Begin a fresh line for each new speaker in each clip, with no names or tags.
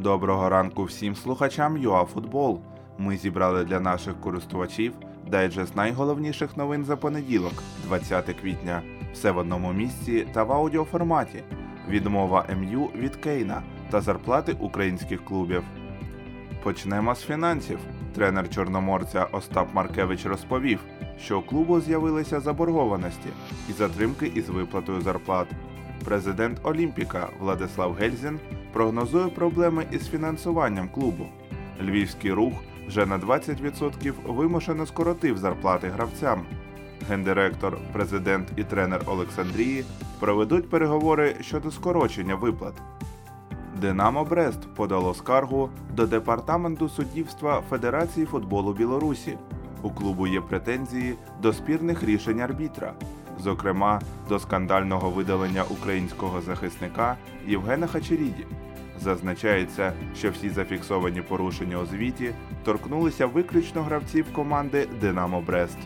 Доброго ранку всім слухачам ЮАФутбол. Ми зібрали для наших користувачів дайджест найголовніших новин за понеділок, 20 квітня. Все в одному місці та в аудіоформаті. Відмова МЮ від Кейна та зарплати українських клубів. Почнемо з фінансів. Тренер Чорноморця Остап Маркевич розповів, що у клубу з'явилися заборгованості і затримки із виплатою зарплат. Президент Олімпіка Владислав Гельзін прогнозує проблеми із фінансуванням клубу. Львівський рух вже на 20% вимушено скоротив зарплати гравцям. Гендиректор, президент і тренер Олександрії проведуть переговори щодо скорочення виплат. Динамо Брест подало скаргу до департаменту суддівства Федерації футболу Білорусі. У клубу є претензії до спірних рішень арбітра, зокрема до скандального видалення українського захисника Євгена Хачеріді. Зазначається, що всі зафіксовані порушення у звіті торкнулися виключно гравців команди Динамо Брест.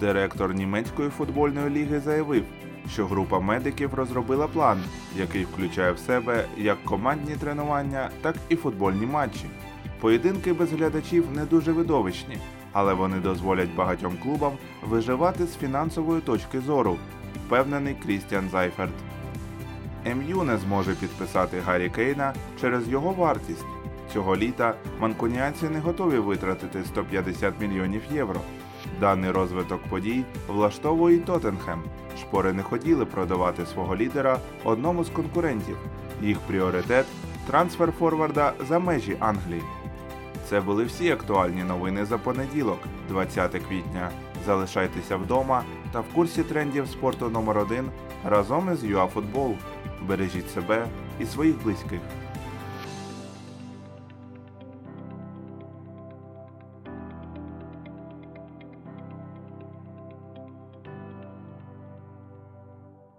Директор німецької футбольної ліги заявив, що група медиків розробила план, який включає в себе як командні тренування, так і футбольні матчі. Поєдинки без глядачів не дуже видовищні, але вони дозволять багатьом клубам виживати з фінансової точки зору, впевнений Крістіан Зайферт. МЮ не зможе підписати Гаррі Кейна через його вартість. Цього літа манкуніанці не готові витратити 150 мільйонів євро. Даний розвиток подій влаштовує Тоттенхем. Шпори не хотіли продавати свого лідера одному з конкурентів. Їх пріоритет трансфер форварда за межі Англії. Це були всі актуальні новини за понеділок, 20 квітня. Залишайтеся вдома та в курсі трендів спорту номер 1 разом із ЮАФутбол. Бережіть себе і своїх близьких.